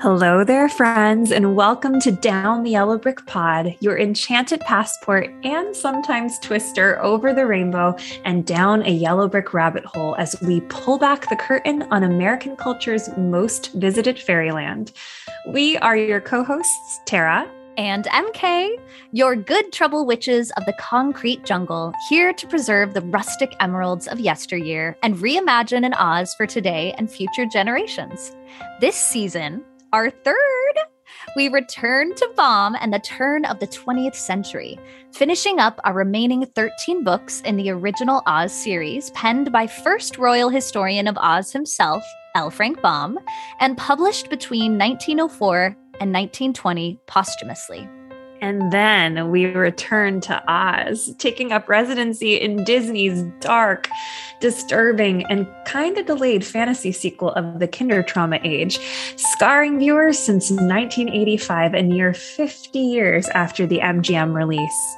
Hello there, friends, and welcome to Down the Yellow Brick Pod, your enchanted passport and sometimes twister over the rainbow and down a yellow brick rabbit hole as we pull back the curtain on American culture's most visited fairyland. We are your co hosts, Tara. And MK, your good trouble witches of the concrete jungle, here to preserve the rustic emeralds of yesteryear and reimagine an Oz for today and future generations. This season, our third, we return to Baum and the turn of the 20th century, finishing up our remaining 13 books in the original Oz series, penned by first royal historian of Oz himself, L. Frank Baum, and published between 1904 and 1920 posthumously. And then we return to Oz, taking up residency in Disney's dark, disturbing, and kind of delayed fantasy sequel of the Kinder Trauma age, scarring viewers since 1985, a near 50 years after the MGM release.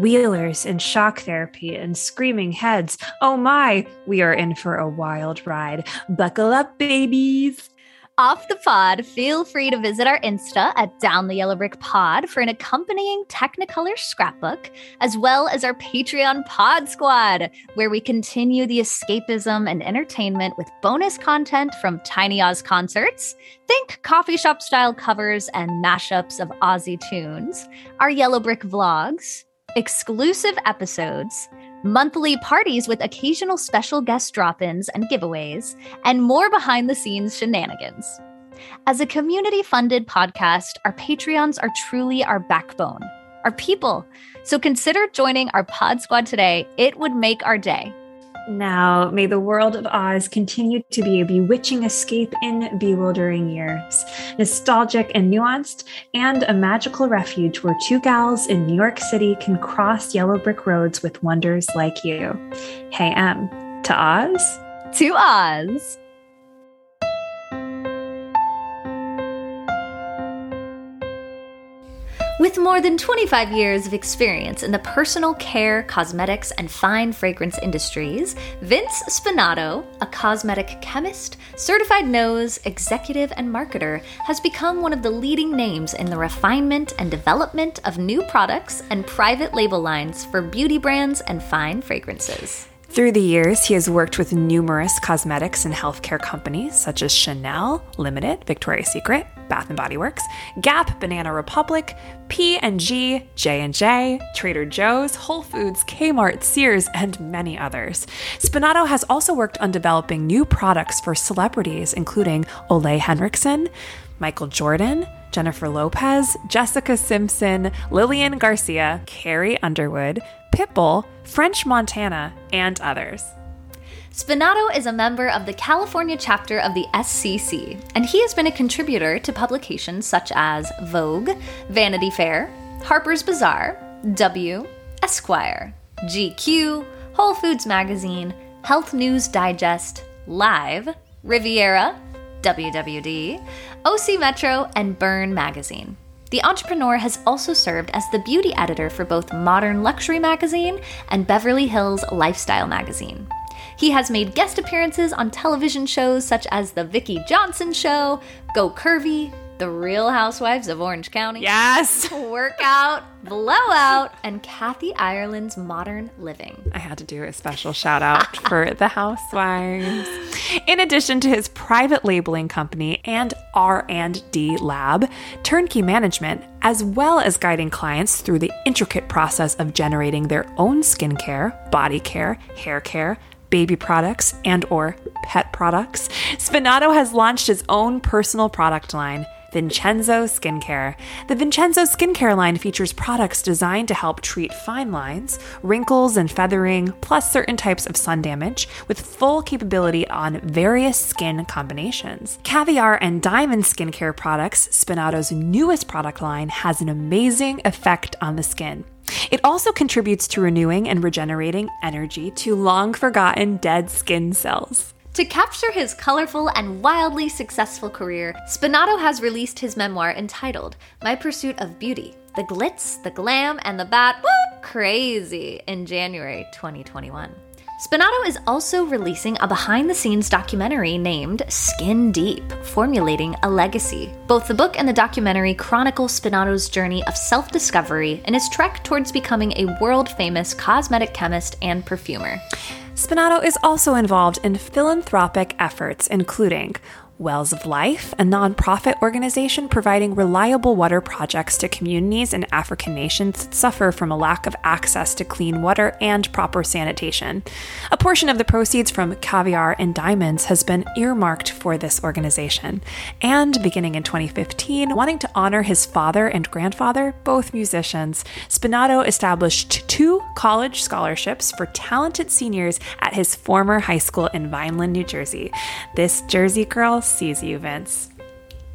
Wheelers and shock therapy and screaming heads. Oh my, we are in for a wild ride. Buckle up, babies. Off the pod, feel free to visit our Insta at Down the Yellow Brick Pod for an accompanying Technicolor scrapbook, as well as our Patreon Pod Squad, where we continue the escapism and entertainment with bonus content from Tiny Oz concerts, think coffee shop style covers and mashups of Aussie tunes, our Yellow Brick vlogs, exclusive episodes monthly parties with occasional special guest drop ins and giveaways, and more behind the scenes shenanigans. As a community funded podcast, our Patreons are truly our backbone, our people. So consider joining our Pod Squad today. It would make our day. Now, may the world of Oz continue to be a bewitching escape in bewildering years, nostalgic and nuanced, and a magical refuge where two gals in New York City can cross yellow brick roads with wonders like you. Hey, M, to Oz? To Oz. With more than 25 years of experience in the personal care, cosmetics, and fine fragrance industries, Vince Spinato, a cosmetic chemist, certified nose, executive, and marketer, has become one of the leading names in the refinement and development of new products and private label lines for beauty brands and fine fragrances. Through the years, he has worked with numerous cosmetics and healthcare companies such as Chanel, Limited, Victoria's Secret, Bath and Body Works, Gap, Banana Republic, P&G, J&J, Trader Joe's, Whole Foods, Kmart, Sears, and many others. Spinato has also worked on developing new products for celebrities including Ole Henriksen, Michael Jordan, Jennifer Lopez, Jessica Simpson, Lillian Garcia, Carrie Underwood, Pitbull, French Montana, and others. Spinato is a member of the California chapter of the SCC, and he has been a contributor to publications such as Vogue, Vanity Fair, Harper's Bazaar, W, Esquire, GQ, Whole Foods Magazine, Health News Digest, Live, Riviera, WWD, OC Metro, and Burn Magazine. The entrepreneur has also served as the beauty editor for both Modern Luxury Magazine and Beverly Hills Lifestyle Magazine. He has made guest appearances on television shows such as The Vicki Johnson Show, Go Curvy, The Real Housewives of Orange County. Yes. Workout, Blowout, and Kathy Ireland's Modern Living. I had to do a special shout out for the housewives. In addition to his private labeling company and R&D lab, Turnkey Management, as well as guiding clients through the intricate process of generating their own skincare, body care, hair care, baby products and or pet products, Spinato has launched his own personal product line, Vincenzo Skincare. The Vincenzo Skincare line features products designed to help treat fine lines, wrinkles, and feathering, plus certain types of sun damage, with full capability on various skin combinations. Caviar and Diamond Skincare products, Spinato's newest product line, has an amazing effect on the skin. It also contributes to renewing and regenerating energy to long forgotten dead skin cells. To capture his colorful and wildly successful career, Spinato has released his memoir entitled My Pursuit of Beauty The Glitz, the Glam, and the Bat Woo Crazy in January 2021. Spinato is also releasing a behind the scenes documentary named Skin Deep Formulating a Legacy. Both the book and the documentary chronicle Spinato's journey of self discovery and his trek towards becoming a world famous cosmetic chemist and perfumer. Spinato is also involved in philanthropic efforts, including Wells of Life, a nonprofit organization providing reliable water projects to communities in African nations that suffer from a lack of access to clean water and proper sanitation. A portion of the proceeds from Caviar and Diamonds has been earmarked for this organization. And beginning in 2015, wanting to honor his father and grandfather, both musicians, Spinato established two college scholarships for talented seniors at his former high school in Vineland, New Jersey. This Jersey girl sees you, Vince.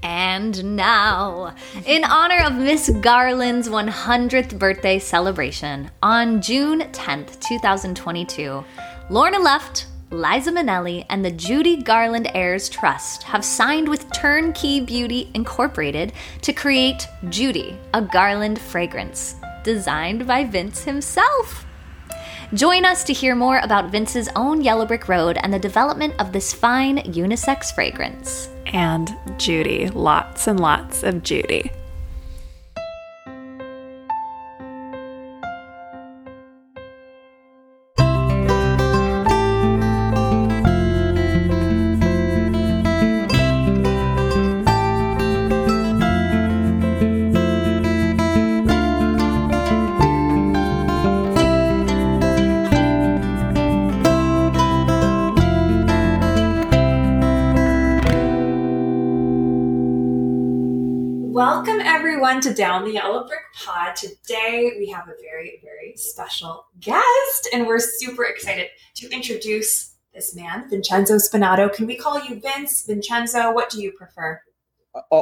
And now, in honor of Miss Garland's 100th birthday celebration on June 10th, 2022, Lorna Luft, Liza Minnelli, and the Judy Garland Heirs Trust have signed with Turnkey Beauty Incorporated to create Judy, a garland fragrance, designed by Vince himself. Join us to hear more about Vince's own Yellow Brick Road and the development of this fine unisex fragrance. And Judy, lots and lots of Judy. Everyone to Down the Yellow Brick Pod. Today we have a very, very special guest, and we're super excited to introduce this man, Vincenzo Spinato. Can we call you Vince, Vincenzo? What do you prefer?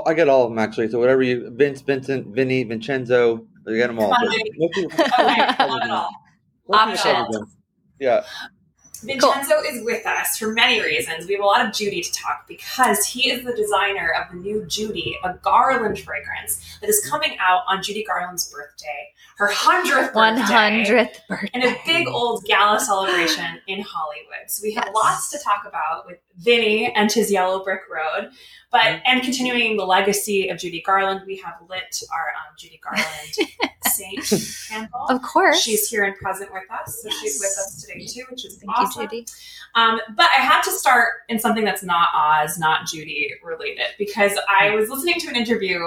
I get all of them actually. So whatever you, Vince, Vincent, Vinny, Vincenzo, I get them all. Come on, But baby. most people- Okay, I love it all. Options. Yeah, Vincenzo is with us for many reasons. We have a lot of Judy to talk because he is the designer of the new Judy, a garland fragrance that is coming out on Judy Garland's birthday, her 100th birthday. 100th birthday. and a big old gala celebration in Hollywood. So we have Yes. lots to talk about with Vinny and his Yellow Brick Road, but and continuing the legacy of Judy Garland, we have lit our um, Judy Garland Saint candle. Of course. She's here and present with us, so she's with us today too, which is Thank awesome. you, Judy. Um, but I had to start in something that's not Oz, not Judy related, because I was listening to an interview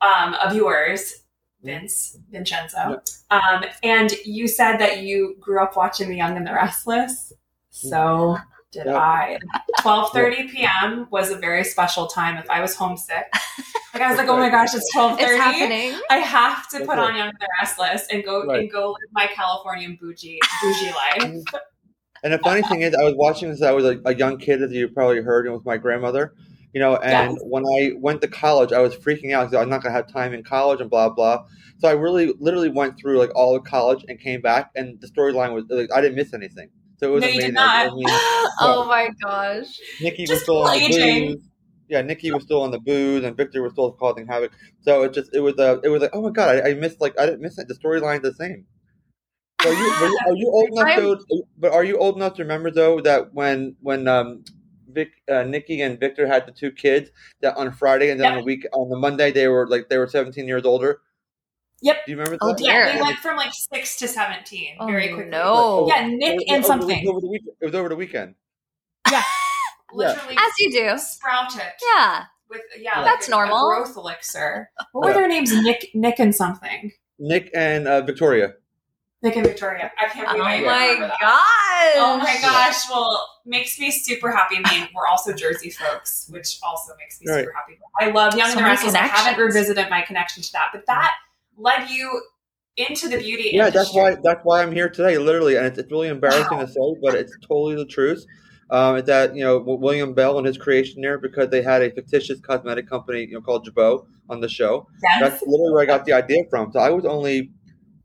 um, of yours, Vince Vincenzo, um, and you said that you grew up watching The Young and the Restless. So did Yeah. I. Twelve thirty p.m. was a very special time. If I was homesick, like I was like, "Oh my gosh, it's twelve It's thirty. happening. I have to That's put right. on Young and the Restless and go Right. and go live my Californian bougie bougie life." and the funny thing is, I was watching this. I was a, a young kid, as you probably heard, and with my grandmother. You know, and Yes. when I went to college, I was freaking out because I'm not gonna have time in college and blah blah. So I really, literally went through like all of college and came back, and the storyline was like I didn't miss anything. So it was No, you did amazing. I- not. mean, oh my gosh. Nikki was Just still on the booze. Yeah, Nikki was still on the booze, and Victor was still causing havoc. So it just it was uh, it was like oh my god, I, I missed like I didn't miss it. The storyline's the same. So are you, were you are you old enough though? But are you old enough to remember though that when when um Vic uh, Nikki and Victor had the two kids that on Friday and then on the week on the Monday they were like they were seventeen years older. Yep. Do you remember? Oh, that? dear. Yeah, they went from like six to seventeen Oh, very quickly. no. Yeah, Nick was- and it was something. over the week- It was over the weekend. Yeah. Literally As you do. sprouted Yeah. with yeah, like That's a- normal. A growth elixir. What were their names? Nick, Nick, and something. Nick and uh, Victoria. Nick and Victoria. I can't Oh believe I even my remember that. Oh my gosh! Well, makes me super happy. I mean, we're also Jersey folks, which also makes me Right. super happy. I love Young So and the Restless. I haven't revisited my connection to that, but that led you into the beauty Yeah, industry. that's why that's why I'm here today, literally, and it's, it's really embarrassing Wow. to say, but it's totally the truth. Um, that you know William Bell and his creation there because they had a fictitious cosmetic company you know called Jabot on the show. Yes. That's literally where I got the idea from. So I was only,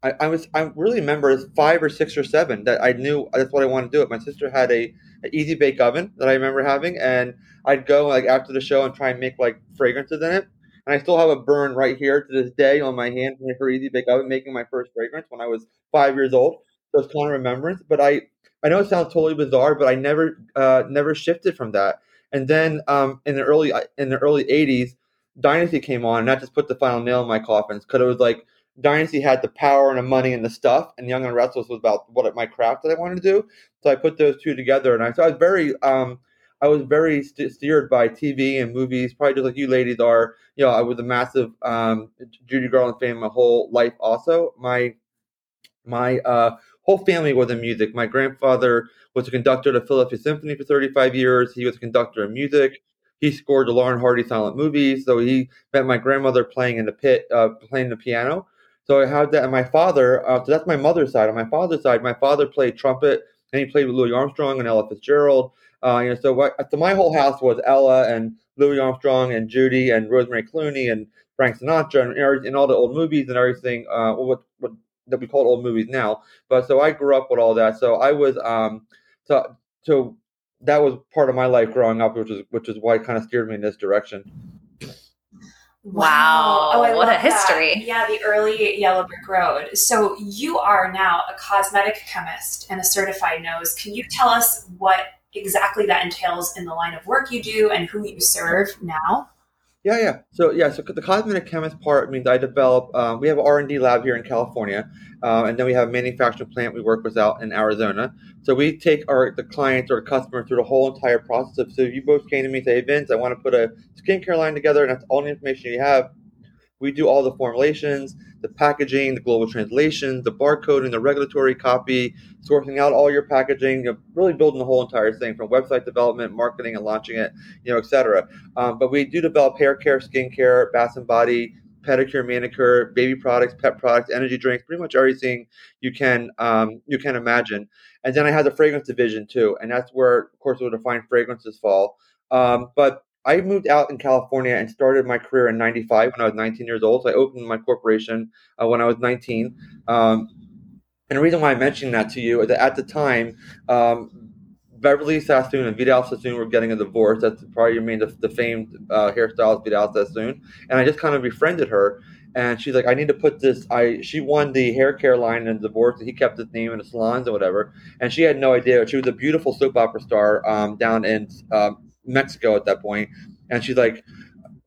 I, I was I really remember five or six or seven that I knew that's what I wanted to do. It. My sister had a, an easy bake oven that I remember having, and I'd go like after the show and try and make like fragrances in it. And I still have a burn right here to this day on my hand from her easy bake oven making my first fragrance when I was five years old. So it's kind of remembrance. But I I know it sounds totally bizarre, but I never uh, never shifted from that. And then um, in the early in the early '80s, Dynasty came on, and that just put the final nail in my coffin because it was like Dynasty had the power and the money and the stuff, and Young and Restless was about what my craft that I wanted to do. So I put those two together, and I so I was very um, I was very st- steered by TV and movies, probably just like you ladies are. You know, I was a massive um, Judy Garland fan my whole life. Also, my my uh, whole family was in music. My grandfather was a conductor of the Philadelphia Symphony for 35 years. He was a conductor of music. He scored the Laurel and Hardy silent movies. So he met my grandmother playing in the pit, uh, playing the piano. So I had that. And my father, uh, so that's my mother's side. On my father's side, my father played trumpet and he played with Louis Armstrong and Ella Fitzgerald. Uh, you know, so, what, so my whole house was Ella and Louis Armstrong and Judy and Rosemary Clooney and Frank Sinatra and, and all the old movies and everything. Uh, what, what that we call old movies now. But so I grew up with all that. So I was um so so that was part of my life growing up, which is which is why it kind of steered me in this direction. Wow. Oh, I what a history. That. Yeah, the early Yellow Brick Road. So you are now a cosmetic chemist and a certified nose. Can you tell us what exactly that entails in the line of work you do and who you serve now? Yeah, yeah. So yeah, so the cosmetic chemist part means I develop. Um, we have an R and D lab here in California, uh, and then we have a manufacturing plant we work with out in Arizona. So we take our the clients or the customer through the whole entire process. Of, so if you both came to me and say, "Hey Vince, I want to put a skincare line together," and that's all the information you have. We do all the formulations, the packaging, the global translation, the barcoding, the regulatory copy, sourcing out all your packaging, you know, really building the whole entire thing from website development, marketing, and launching it, you know, et cetera. Um, but we do develop hair care, skincare, bath and body, pedicure, manicure, baby products, pet products, energy drinks, pretty much everything you can um, you can imagine. And then I have the fragrance division too, and that's where, of course, the fine fragrances fall. Um, but I moved out in California and started my career in 95 when I was 19 years old. So I opened my corporation uh, when I was 19. Um, and the reason why I'm mentioning that to you is that at the time, um, Beverly Sassoon and Vidal Sassoon were getting a divorce. That's probably you mean the, the famed uh, hairstylist Vidal Sassoon. And I just kind of befriended her. And she's like, I need to put this. I she won the hair care line in the divorce, and he kept his name in the salons and whatever. And she had no idea. She was a beautiful soap opera star um, down in um, Mexico at that point, and she's like,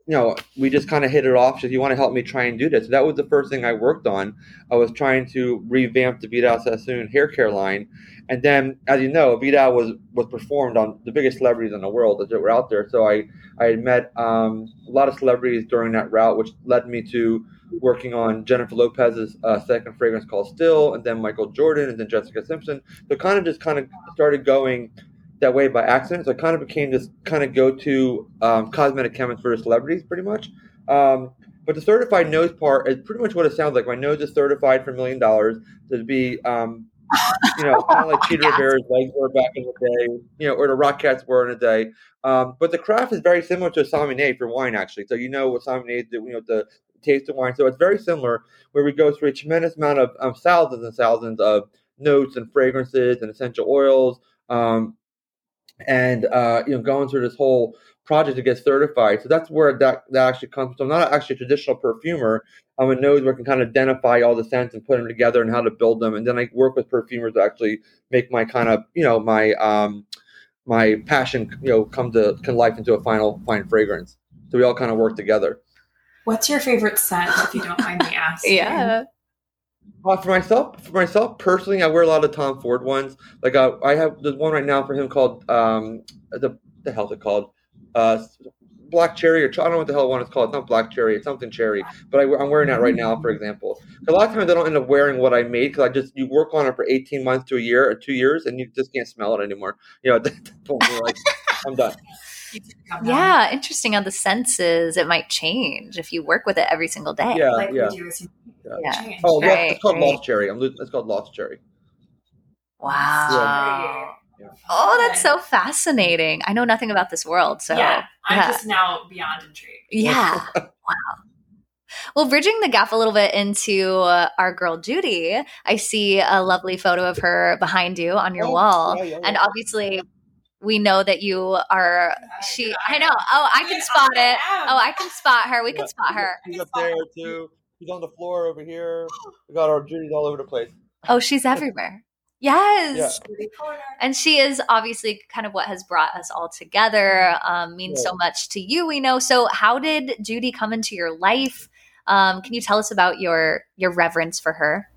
you know, we just kind of hit it off. She said, "You want to help me try and do this?" So that was the first thing I worked on. I was trying to revamp the Vidal Sassoon hair care line, and then, as you know, Vidal was was performed on the biggest celebrities in the world that were out there. So I I had met um, a lot of celebrities during that route, which led me to working on Jennifer Lopez's uh, second fragrance called Still, and then Michael Jordan, and then Jessica Simpson. So kind of just kind of started going that way by accident. So I kind of became this kind of go-to um, cosmetic chemist for celebrities, pretty much. Um, but the certified nose part is pretty much what it sounds like. My nose is certified for a million dollars to be, um, you know, kind of like Cheetah yes. Bear's legs were back in the day, you know, or the Rockettes were in a day. Um, but the craft is very similar to a sommelier for wine, actually. So you know what sommeliers do, you know, the taste of wine. So it's very similar, where we go through a tremendous amount of um, thousands and thousands of notes and fragrances and essential oils. Um, and uh, you know going through this whole project to get certified. So that's where that, that actually comes from. I'm not actually a traditional perfumer. I'm a nose where I can kind of identify all the scents and put them together and how to build them. And then I work with perfumers to actually make my kind of, you know, my um, my passion, you know, come to come life into a final fine fragrance. So we all kind of work together. What's your favorite scent, if you don't mind me asking? yeah. Uh, for myself, for myself personally, I wear a lot of Tom Ford ones. Like uh, I have the one right now for him called um the the hell's it called uh black cherry or I don't know what the hell one is called. It's not black cherry, it's something cherry. But I, am wearing that right now, for example. A lot of times I don't end up wearing what I made because I just you work on it for 18 months to a year or two years, and you just can't smell it anymore. You know, like I'm done. Yeah, interesting on the senses. It might change if you work with it every single day. Yeah, like yeah. Yeah. Oh, right, it's called right. Lost Cherry. I'm, it's called Lost Cherry. Wow. Yeah. Oh, that's so fascinating. I know nothing about this world. So, yeah, I'm yeah. just now beyond intrigued. Yeah. wow. Well, bridging the gap a little bit into uh, our girl Judy, I see a lovely photo of her behind you on your oh, wall. Yeah, yeah, and obviously, we know that you are she I know. Oh, I can spot it. Oh, I can spot her. We can spot her. She's up there too. She's on the floor over here. We got our Judy's all over the place. Oh, she's everywhere. Yes. Yeah. And she is obviously kind of what has brought us all together, um, means yeah. so much to you, we know. So, how did Judy come into your life? Um, can you tell us about your your reverence for her?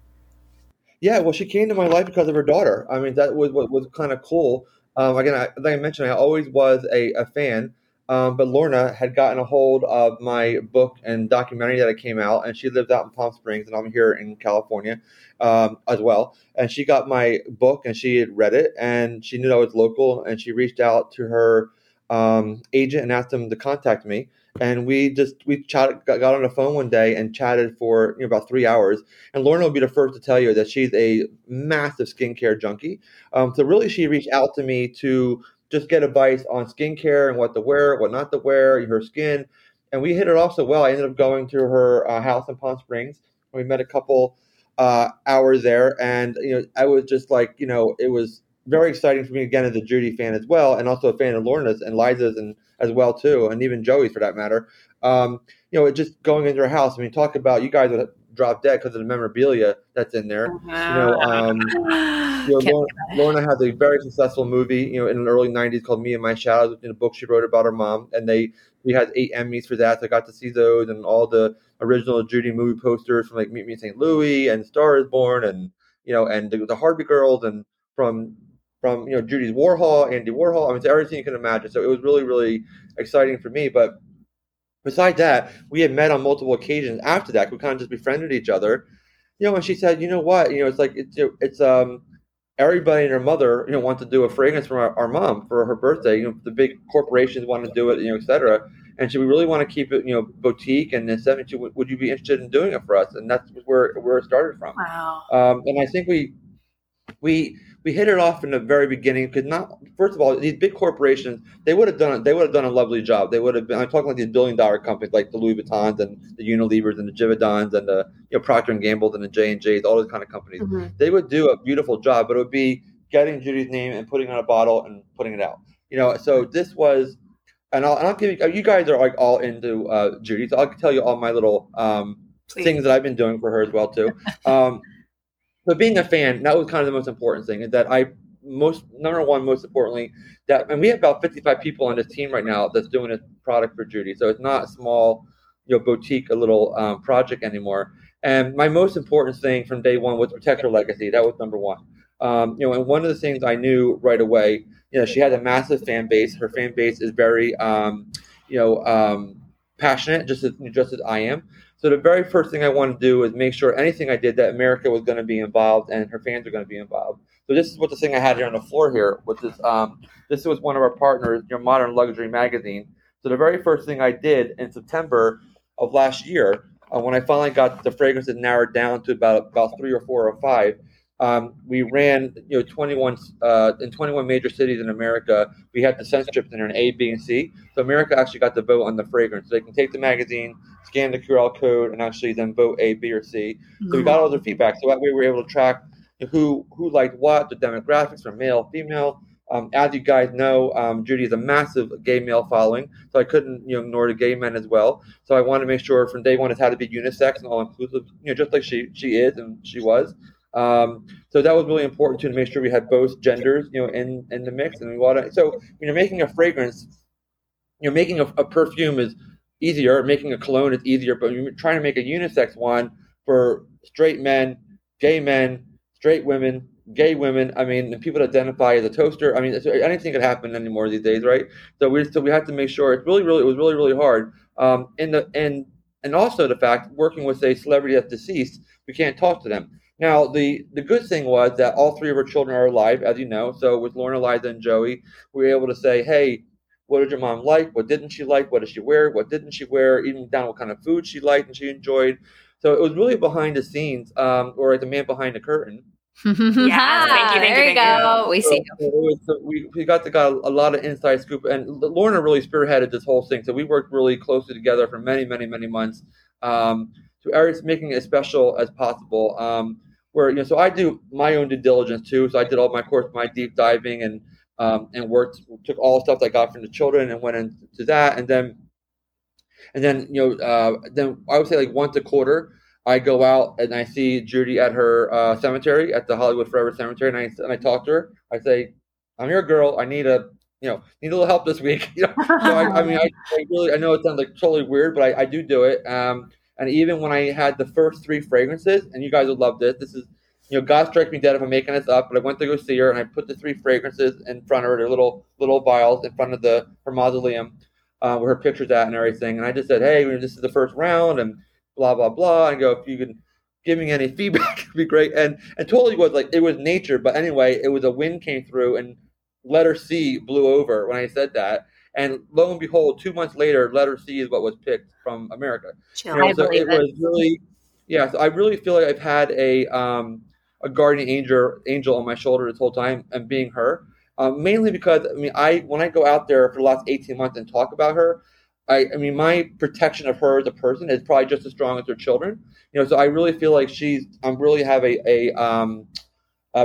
Yeah, well, she came to my life because of her daughter. I mean, that was what was kind of cool. Um, again, I, like I mentioned, I always was a, a fan. Um, but Lorna had gotten a hold of my book and documentary that I came out, and she lived out in Palm Springs, and I'm here in California um, as well. And she got my book, and she had read it, and she knew I was local, and she reached out to her um, agent and asked them to contact me. And we just we got, got on the phone one day and chatted for you know, about three hours. And Lorna will be the first to tell you that she's a massive skincare junkie. Um, so really, she reached out to me to just get advice on skincare and what to wear, what not to wear, her skin. And we hit it off so well. I ended up going to her uh, house in Palm Springs. We met a couple uh, hours there, and you know, I was just like, you know, it was very exciting for me again as a Judy fan as well, and also a fan of Lorna's and Liza's and as well too, and even Joey's for that matter. Um, you know, just going into her house. I mean, talk about you guys would drop dead because of the memorabilia that's in there. You know, um, you know Lorna, Lorna, has a very successful movie, you know, in the early '90s called "Me and My Shadows," in a book she wrote about her mom, and they we had eight Emmys for that. So I got to see those and all the original Judy movie posters from like Meet Me in St. Louis and Star is Born, and you know, and the, the Harvey Girls, and from from you know Judy's Warhol, Andy Warhol. I mean, it's everything you can imagine. So it was really really exciting for me, but Besides that, we had met on multiple occasions after that. We kind of just befriended each other. You know, and she said, you know what? You know, it's like it's it's um everybody and their mother, you know, want to do a fragrance for our, our mom for her birthday. You know, the big corporations want to do it, you know, etc. And so we really want to keep it, you know, boutique. And then said, would you be interested in doing it for us? And that's where where it started from. Wow. Um, and I think we we we hit it off in the very beginning because not first of all these big corporations they would have done they would have done a lovely job they would have been I'm talking like these billion dollar companies like the Louis Vuittons and the Unilevers and the Givaudan's and the you know Procter and Gamble's and the J and J's all those kind of companies mm-hmm. they would do a beautiful job but it would be getting Judy's name and putting on a bottle and putting it out you know so this was and I'll, and I'll give you you guys are like all into uh, Judy so I'll tell you all my little um, things that I've been doing for her as well too. Um, but being a fan, that was kind of the most important thing. Is that I most number one, most importantly, that and we have about 55 people on this team right now that's doing a product for Judy. So it's not a small, you know, boutique, a little um, project anymore. And my most important thing from day one was protect her legacy. That was number one. Um, you know, and one of the things I knew right away, you know, she had a massive fan base. Her fan base is very, um, you know, um, passionate, just as just as I am. So the very first thing I wanted to do was make sure anything I did that America was going to be involved and her fans are going to be involved. So this is what the thing I had here on the floor here, which is um, this was one of our partners, your Modern Luxury Magazine. So the very first thing I did in September of last year, uh, when I finally got the fragrances narrowed down to about about three or four or five, um, we ran you know 21 uh, in 21 major cities in America. We had the in there in A, B, and C. So America actually got the vote on the fragrance. So they can take the magazine, scan the QR code, and actually then vote A, B, or C. So we got all their feedback. So that way we were able to track who who liked what, the demographics from male, female. Um, as you guys know, um, Judy is a massive gay male following, so I couldn't you know ignore the gay men as well. So I wanted to make sure from day one it had to be unisex and all inclusive, you know, just like she she is and she was. Um, so that was really important too to make sure we had both genders, you know, in in the mix. And we want to. So when you're making a fragrance, you're making a, a perfume is easier. Making a cologne is easier, but you're trying to make a unisex one for straight men, gay men, straight women, gay women. I mean, the people that identify as a toaster. I mean, anything could happen anymore these days, right? So we so we had to make sure it's really, really, it was really, really hard. Um, and the and and also the fact working with a celebrity that's deceased, we can't talk to them. Now, the the good thing was that all three of her children are alive, as you know. So with Lorna, Liza, and Joey, we were able to say, hey what did your mom like? What didn't she like? What did she wear? What didn't she wear? Even down what kind of food she liked and she enjoyed. So it was really behind the scenes, um, or the man behind the curtain. yeah, thank you, thank there you, go. You. We so, see you. Was, we, we got to got a, a, lot of inside scoop, and Lorna really spearheaded this whole thing. So we worked really closely together for many, many, many months um, to making it as special as possible. Um, where you know, so I do my own due diligence too. So I did all my course, my deep diving, and um, and worked took all the stuff that I got from the children and went into that, and then and then you know uh, then I would say like once a quarter I go out and I see Judy at her uh, cemetery at the Hollywood Forever Cemetery, and I and I talk to her. I say, "I'm your girl. I need a you know need a little help this week." You know, so I, I mean, I, I, really I know it sounds like totally weird, but I, I do do it. Um, and even when I had the first three fragrances, and you guys would love this. This is you know, God strike me dead if I'm making this up, but I went to go see her and I put the three fragrances in front of her, their little little vials in front of the her mausoleum, uh, where her picture's at and everything. And I just said, hey, this is the first round and blah blah blah. And go if you can give me any feedback, it'd be great. And and totally was like it was nature, but anyway, it was a wind came through and letter C blew over when I said that. And lo and behold, two months later, letter C is what was picked from America. You know, so it, it was really, yeah. So I really feel like I've had a um, a guardian angel angel on my shoulder this whole time and being her. Um, mainly because I mean, I when I go out there for the last eighteen months and talk about her, I, I mean, my protection of her as a person is probably just as strong as her children. You know, so I really feel like she's. I'm really have a a, um,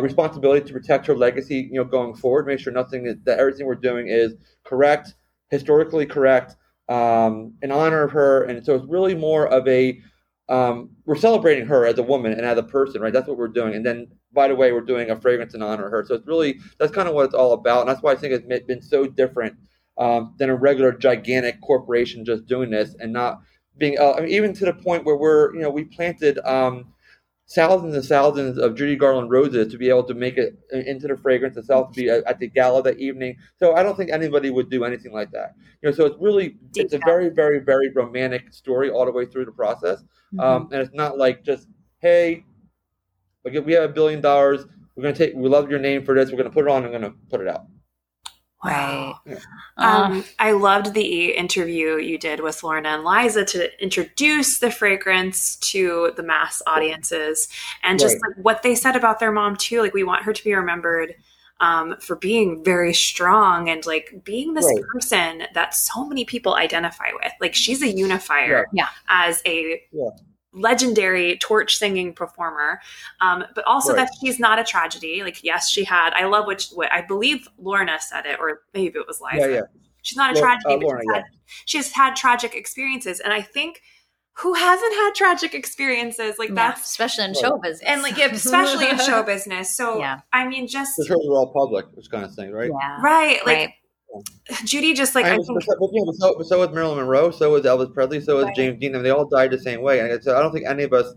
responsibility to protect her legacy. You know, going forward, make sure nothing that, that everything we're doing is correct, historically correct, um, in honor of her. And so it's really more of a um, we're celebrating her as a woman and as a person, right? That's what we're doing. And then, by the way, we're doing a fragrance in honor of her. So it's really that's kind of what it's all about, and that's why I think it's been so different um, than a regular gigantic corporation just doing this and not being. Uh, I mean, even to the point where we're, you know, we planted um, thousands and thousands of Judy Garland roses to be able to make it into the fragrance itself to be at, the gala that evening. So I don't think anybody would do anything like that. You know, so it's really it's a very very very romantic story all the way through the process, mm-hmm. um, and it's not like just hey, we have a billion dollars. We're gonna take. We love your name for this. We're gonna put it on. I'm gonna put it out. Right. Yeah. Um, I loved the interview you did with Lorna and Liza to introduce the fragrance to the mass audiences and just right. like what they said about their mom too. Like we want her to be remembered um, for being very strong and like being this right. person that so many people identify with. Like she's a unifier yeah. as a yeah legendary torch singing performer um, but also right. that she's not a tragedy like yes she had i love which what i believe lorna said it or maybe it was liza yeah, yeah. she's not a tragedy uh, Lorna, she's, had, yeah. she's had tragic experiences and i think who hasn't had tragic experiences like yeah, especially in show business and like especially in show business so yeah. i mean just because we're all public this kind of thing right yeah. right like right. Judy just like I, I think, but so, but so was Marilyn Monroe, so was Elvis Presley, so was right. James Dean, and they all died the same way. And so I don't think any of us,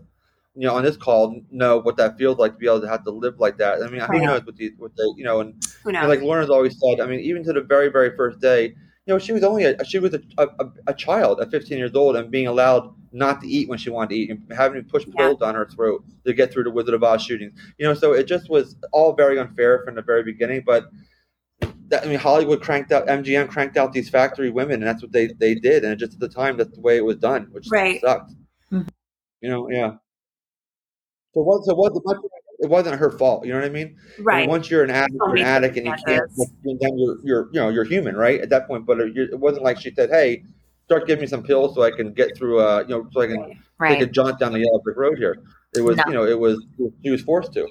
you know, on this call know what that feels like to be able to have to live like that. I mean, who knows what these, what they, you know, and, and like Lorna's always said. I mean, even to the very, very first day, you know, she was only a, she was a, a, a, child at 15 years old and being allowed not to eat when she wanted to eat and having to push pills yeah. down her throat to get through the Wizard of Oz shootings. You know, so it just was all very unfair from the very beginning. But that, I mean, Hollywood cranked out, MGM cranked out these factory women, and that's what they, they did. And just at the time, that's the way it was done, which right. sucked. Mm-hmm. You know, yeah. So what? So what? It wasn't her fault. You know what I mean? Right. Once you're an addict, you're an addict, and you can't. Then you're you're you know you're human, right? At that point, but it wasn't like she said, "Hey, start giving me some pills so I can get through. Uh, you know, so I can right. take a jaunt down the yellow brick road here." It was, no. you know, it was she was forced to.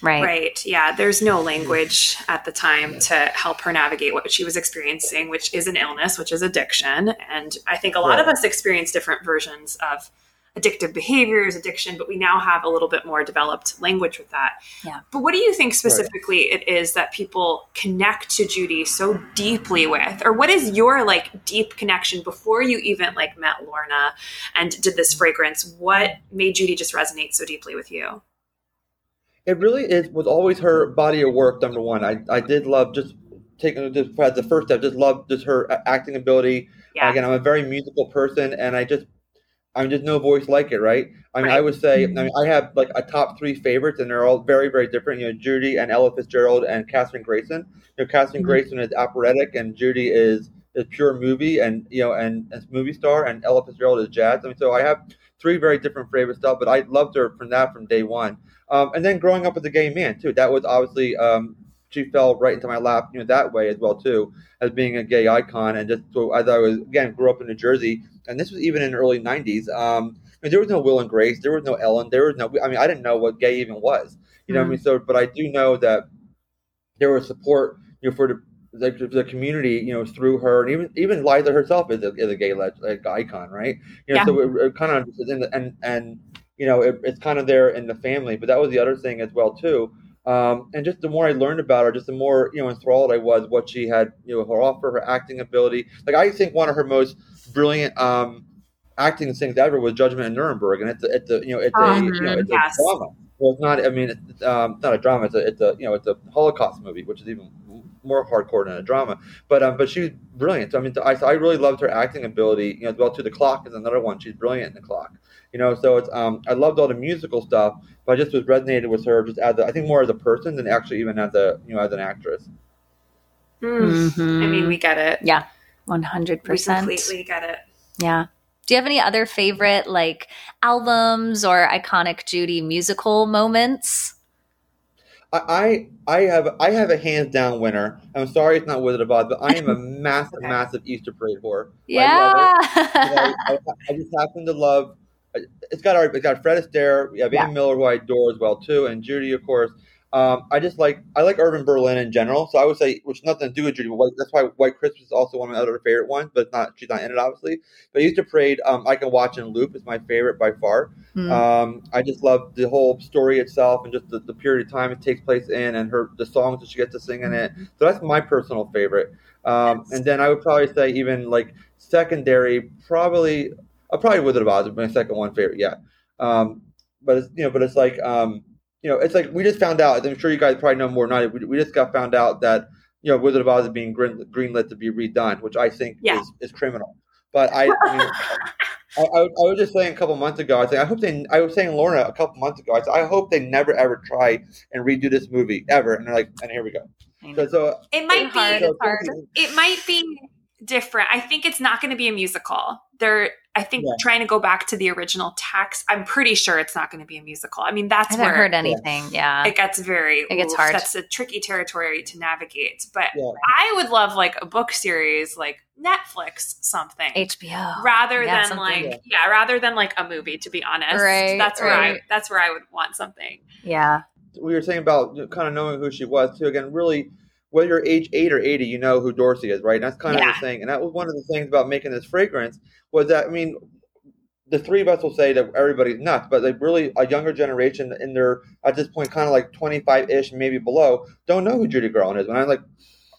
Right. Right. Yeah. There's no mm-hmm. language at the time to help her navigate what she was experiencing, which is an illness, which is addiction. And I think a lot right. of us experience different versions of addictive behaviors, addiction, but we now have a little bit more developed language with that. Yeah. But what do you think specifically right. it is that people connect to Judy so deeply with? Or what is your like deep connection before you even like met Lorna and did this fragrance? What made Judy just resonate so deeply with you? It really is was always her body of work. Number one, I I did love just taking just as the first step. Just love just her acting ability. Yeah. Again, I'm a very musical person, and I just I'm just no voice like it, right? I mean, right. I would say, I mean, I have like a top three favorites, and they're all very, very different. You know, Judy and Ella Fitzgerald and Kathryn Grayson. You know, Kathryn mm-hmm. Grayson is operatic, and Judy is is pure movie, and you know, and, and movie star, and Ella Fitzgerald is jazz. I mean, so I have three very different favorite stuff, but I loved her from that from day one. Um, and then growing up as a gay man too, that was obviously um, she fell right into my lap, you know, that way as well too, as being a gay icon. And just so as I was again grew up in New Jersey, and this was even in the early '90s. Um, I mean, there was no Will and Grace, there was no Ellen, there was no. I mean, I didn't know what gay even was, you know. Mm-hmm. I mean, so but I do know that there was support, you know, for the the, the, community, you know, through her, and even even Liza herself is a, is a gay like, icon, right? You know, yeah. so it, it kind of and and and you know, it, it's kind of there in the family. But that was the other thing as well too. Um, and just the more I learned about her, just the more you know enthralled I was what she had, you know, her offer, her acting ability. Like I think one of her most brilliant um, acting things ever was Judgment in Nuremberg, and it's a, it's a you know it's a you know it's yes. a drama. Well, it's not. I mean, it's um, not a drama. It's a it's a you know it's a Holocaust movie, which is even more hardcore than a drama. But um, but she's brilliant. I mean, I, I really loved her acting ability. You know, as well, too. the clock is another one. She's brilliant in the clock. You know, so it's um, I loved all the musical stuff, but I just was resonated with her just as a, I think more as a person than actually even as a you know as an actress. Mm. Mhm. I mean, we get it. Yeah, one hundred We percent. completely get it. Yeah. Do you have any other favorite like albums or iconic Judy musical moments? I, I I have I have a hands down winner. I'm sorry it's not Wizard of Oz, but I am a massive, Okay. massive Easter parade whore. Yeah. I, I, I just happen to love. It's got our it's got Fred Astaire. We have Yeah. Ann Miller, who I adore as well too, and Judy, of course. Um, I just like I like Irving Berlin in general. So I would say, which nothing to do with Judy. But White, that's why White Christmas is also one of my other favorite ones, but it's not she's not in it obviously. But Easter Parade, um, I can watch in loop. It's my favorite by far. Hmm. Um, I just love the whole story itself and just the, the period of time it takes place in, and her the songs that she gets to sing in it. So that's my personal favorite. Um. And then I would probably say even like secondary, probably uh, probably Wizard of Oz would be my second one favorite. Yeah, um, but it's you know, but it's like um, you know, it's like we just found out. I'm sure you guys probably know more than I. We, we just got found out that you know Wizard of Oz is being green, greenlit to be redone, which I think Yeah. is, is criminal. But I, I mean, I, I, I was just saying a couple months ago. I was saying, I hope they. I was saying Lorna a couple months ago. I said I hope they never ever try and redo this movie ever. And they're like, and here we go. I. So, so, It might It's hard. be. so hard. It might be different. I think it's not going to be a musical. They're. I think Yeah. trying to go back to the original text. I'm pretty sure it's not going to be a musical. I mean, I that's haven't where heard anything. Yeah. it gets very. It gets oof, hard. That's a tricky territory to navigate. But Yeah. I would love like a book series, like Netflix something. HBO. rather Yeah, than something. like yeah. rather than like a movie to be honest Right, that's where i right. that's where i would want something Yeah. we were saying about kind of knowing who she was too. Again, really, whether you're age eight or eighty, you know who Dorothy is, right? And that's kind of the thing. And that was one of the things about making this fragrance was that I mean, the three of us will say that everybody's nuts, but like really a younger generation in their at this point, kind of like twenty five ish, maybe below, don't know who Judy Garland is. And I'm like.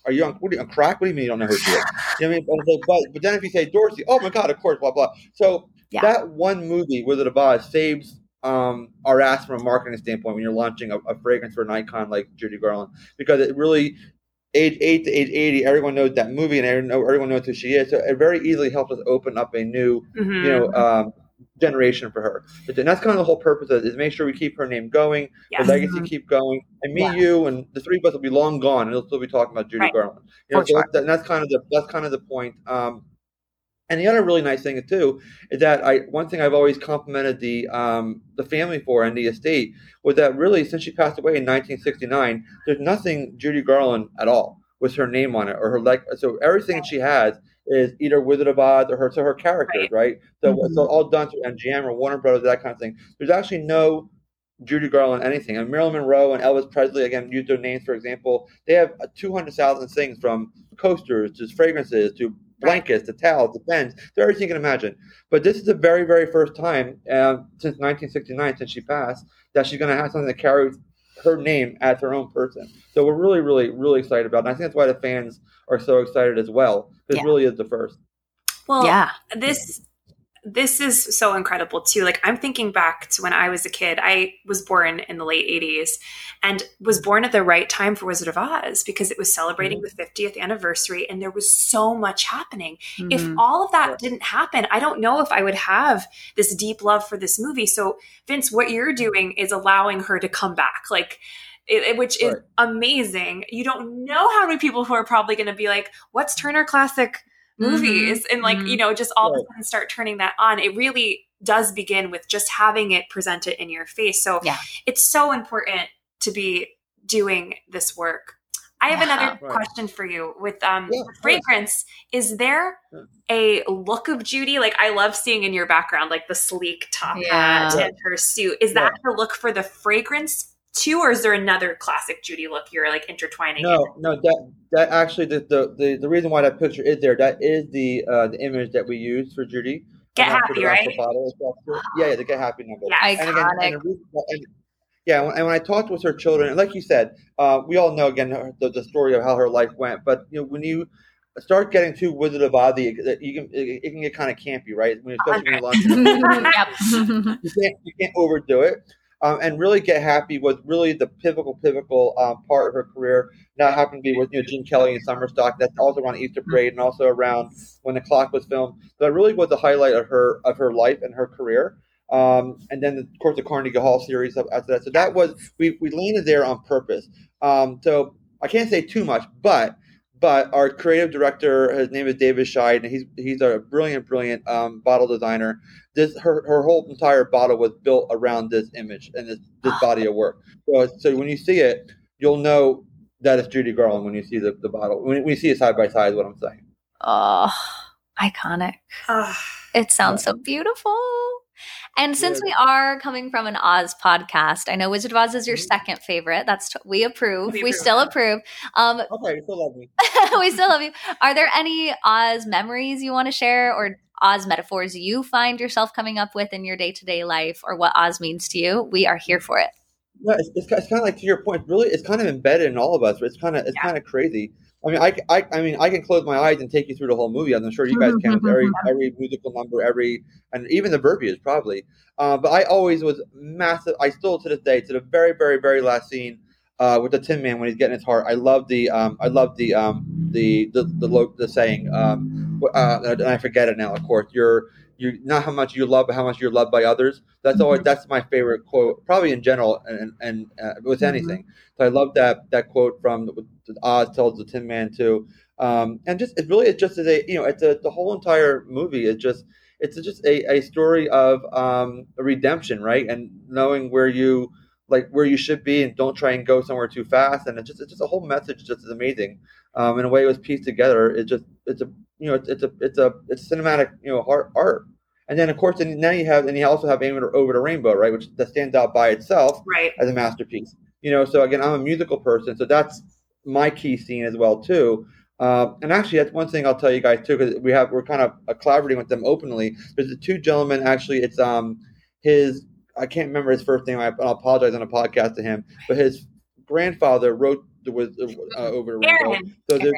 Are you on, what are you on crack? What do you mean you don't know who she is? You know what I mean? But, but, but then if you say Dorothy, oh my God, of course, blah, blah. So Yeah. that one movie, Wizard of Oz, saves um, our ass from a marketing standpoint when you're launching a, a fragrance for an icon like Judy Garland because it really age eight to age eighty, everyone knows that movie and everyone knows who she is. So it very easily helps us open up a new Mhm. you know um, generation for her. And that's kind of the whole purpose of it is make sure we keep her name going, Yes. the legacy keep going, and me, Yeah. you, and the three of us will be long gone, and we'll still be talking about Judy Right. Garland. You know, so sure. that's, and that's kind of the that's kind of the point. Um, and the other really nice thing too is that I one thing I've always complimented the um, the family for and the estate was that really since she passed away in 1969, there's nothing Judy Garland at all with her name on it or her like. So everything she has is either Wizard of Oz or her so her characters, right? So Mhm. so all done through MGM or Warner Brothers, that kind of thing. There's actually no Judy Garland anything. And Marilyn Monroe and Elvis Presley again use their names for example. They have 200,000 things from coasters to fragrances to blankets the towels the pens to everything you can imagine. But this is the very very first time um, since 1969 since she passed that she's going to have something that carries her name as her own person. So we're really really really excited about it. And I think that's why the fans are so excited as well. This Yeah. really is the first. well yeah. this this is so incredible too like i'm thinking back to when i was a kid i was born in the late 80s and was born at the right time for wizard of oz because it was celebrating the 50th anniversary and there was so much happening if Mhm. all of that didn't happen, I don't know if I would have this deep love for this movie. So, Vince, what you're doing is allowing her to come back, like, it, it- which is Right. amazing. You don't know how many people who are probably going to be like, "What's Turner Classic Movies?" and like, you know, just all of a sudden start turning that on. It really does begin with just having it presented in your face. So, Yeah. it's so important to be doing this work. I have Yeah. another Right. question for you with um Yeah, with of course. fragrance. Is there a look of Judy? Like I love seeing in your background, like the sleek top Yeah. hat and her suit. Is that the look for the fragrance too, or is there another classic Judy look you're like intertwining? No, no, that that actually the, the the the reason why that picture is there that is the uh, the image that we use for Judy. Get happy, where the actual right? Bottle is brought to. Yeah, yeah, the get happy number. Yeah. And again, Iconic. and reason- and- yeah, when- and when I talked with her children, and like you said, uh, we all know again her- the, the story of how her life went. But you know, when you start getting too Wizard of Oz, you you can it, it can get kind of campy, right? When especially when you're launching yep. you can't you can't overdo it. Um, and really get happy was really the pivotal pivotal um, part of her career. That happened to be with you know Gene Kelly and Summer Stock. That's also around Easter Parade and also around when the clock was filmed. So that really was the highlight of her of her life and her career. Um, and then of course the Carnegie Hall series after that. So that was we we landed there on purpose. Um, so I can't say too much, but but our creative director, his name is David Scheid, and he's he's a brilliant, brilliant um, bottle designer. This her her whole entire bottle was built around this image and this this ah. body of work. So so when you see it, you'll know that it's Judy Garland when you see the, the bottle. When, when you see it side by side, is what I'm saying. oh, iconic. Ugh. It sounds so beautiful. And since Yeah. we are coming from an Oz podcast, I know Wizard of Oz is your Mhm. second favorite. That's t- we approve. We We, approve. still approve. Um, Okay, you still love me. we still love you. Are there any Oz memories you want to share, or Oz metaphors you find yourself coming up with in your day to day life, or what Oz means to you? We are here for it. No, it's, it's, it's kind of like to your point. Really, it's kind of embedded in all of us. It's kind of it's Yeah. kind of crazy. I mean, I, I, I mean, I can close my eyes and take you through the whole movie. I'm sure you guys can every every musical number, every and even the verbiage probably. Uh, but I always was massive. I still to this day, to the very, very, very last scene uh, with the Tin Man when he's getting his heart. I love the um, I love the um, the the the, lo- the saying. Um, uh, and I forget it now. Of course, you're you not how much you love, but how much you're loved by others. That's always that's my favorite quote, probably in general, and and uh, with anything. So I love that that quote from the, the Oz tells the Tin Man too, um, and just it really it just is a you know it's a the whole entire movie is just it's just a, a story of um, a redemption, right? And knowing where you like where you should be, and don't try and go somewhere too fast. And it's just it's just a whole message just is amazing. Um, in a way, it was pieced together. It just it's a you know it's, it's a it's a it's cinematic you know art art. And then of course, and now you have and you also have Aim Over the Rainbow, right? Which that stands out by itself Right. as a masterpiece. You know, so again, I'm a musical person, so that's my key scene as well too. Uh, and actually, that's one thing I'll tell you guys too, because we have we're kind of uh, collaborating with them openly. There's the two gentlemen. Actually, it's um his I can't remember his first name. I, I'll apologize on a podcast to him, but his grandfather wrote the was uh, over the rainbow. So there's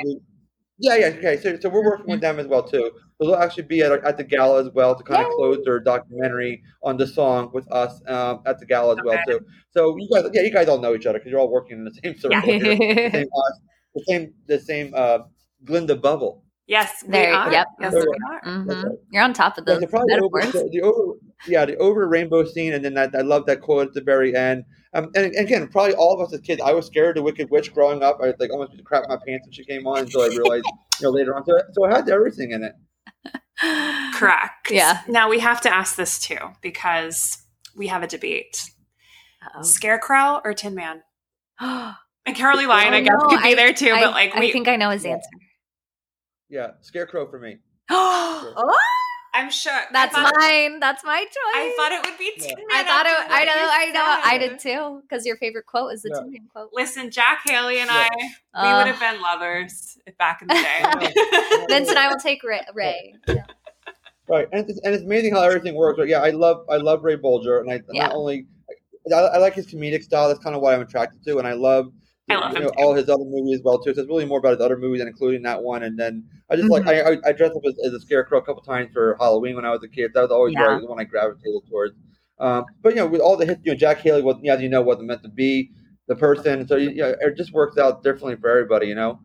yeah, yeah, okay. So, so we're working with them as well too. So they'll actually be at, at the gala as well to kind of close their documentary on the song with us um, at the gala as well too. So you guys, yeah, you guys all know each other because you're all working in the same circle, here. the same, uh, the same, the same uh, Glinda bubble. Yes, we There- are. yep. Yes, There we we are. Mhm. Right. You're on top of Yeah, the the, over, the, the over, yeah, the over rainbow scene, and then that, I love that quote at the very end. Um, and, and again, probably all of us as kids, I was scared of the Wicked Witch growing up. I like almost crap my pants when she came on until I realized, you know, later on. So, so it had everything in it. Correct. Yeah. Now we have to ask this too because we have a debate: Uh-oh. Scarecrow or Tin Man. And Cowardly Lion, I no, guess, could be I- there too. I, but like, we, I think I know his answer. Yeah, Scarecrow for me. oh, I'm sure that's I thought, mine. That's my choice. I thought it would be Yeah. Tin Man. I thought it. after I know. I know. I did too. Because your favorite quote is the Yeah. Tin Man quote. Listen, Jack Haley and Yeah. I, we Uh, would have been lovers if back in the Yeah. day. Vincent, I will take Ray. Ray. Yeah. Right, and it's, and it's amazing how everything works. Right? Yeah, I love I love Ray Bolger, and I Yeah. not only I, I like his comedic style. That's kind of what I'm attracted to, and I love. I love you him know, too. all his other movies as well too. So it's really more about his other movies and including that one. And then I just like Mm-hmm. I, I I dressed up as, as a scarecrow a couple times for Halloween when I was a kid. That was always Yeah. the one I gravitated towards. Um, but you know, with all the hits, you know, Jack Haley was, as you know, wasn't meant to be the person. So you know, it just works out differently for everybody. You know.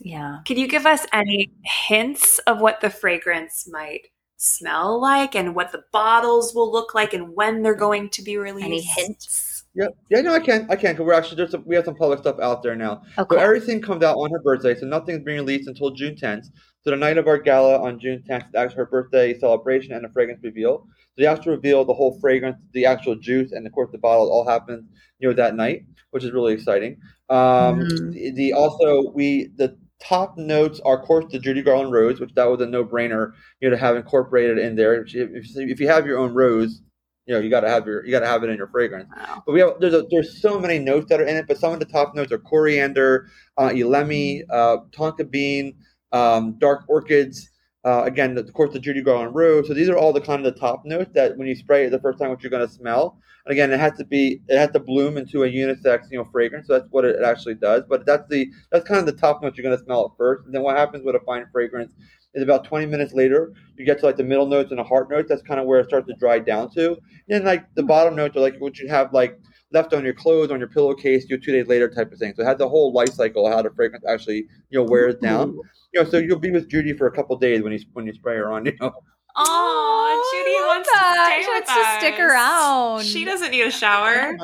Yeah. Could you give us any hints of what the fragrance might smell like and what the bottles will look like and when they're going to be released? Any hints? Yeah, yeah, no, I can't. I can't. Cause we're actually there's some, we have some public stuff out there now. Okay. So everything comes out on her birthday, so nothing's being released until June 10th. So the night of our gala on June 10th is actually her birthday celebration and a fragrance reveal. So the actual reveal, the whole fragrance, the actual juice, and of course the bottle all happens, you know, that night, which is really exciting. Um, Mhm. the, the also we the top notes are of course the Judy Garland rose, which that was a no brainer, you know, to have incorporated in there. If you, if you have your own rose, you know, you got to have your you got to have it in your fragrance. Wow. But we have there's a, there's so many notes that are in it, but some of the top notes are coriander, uh, elemi, uh, tonka bean, um, dark orchids, Uh, again, of course, the Judy Garland Rue. So these are all the kind of the top notes that when you spray it the first time, what you're going to smell. And again, it has to be it has to bloom into a unisex, you know, fragrance. So that's what it actually does. But that's the that's kind of the top notes you're going to smell at first. And then what happens with a fine fragrance is about 20 minutes later, you get to like the middle notes and the heart notes. That's kind of where it starts to dry down to. And then like the hmm. bottom notes are like what you have like left on your clothes, on your pillowcase, you two days later type of thing. So it has the whole life cycle how the fragrance actually you know wears down. You know, so you'll be with Judy for a couple days when you when you spray her on. You know. Oh, Judy wants that. to stay She with wants to stick us. around. She doesn't need a shower.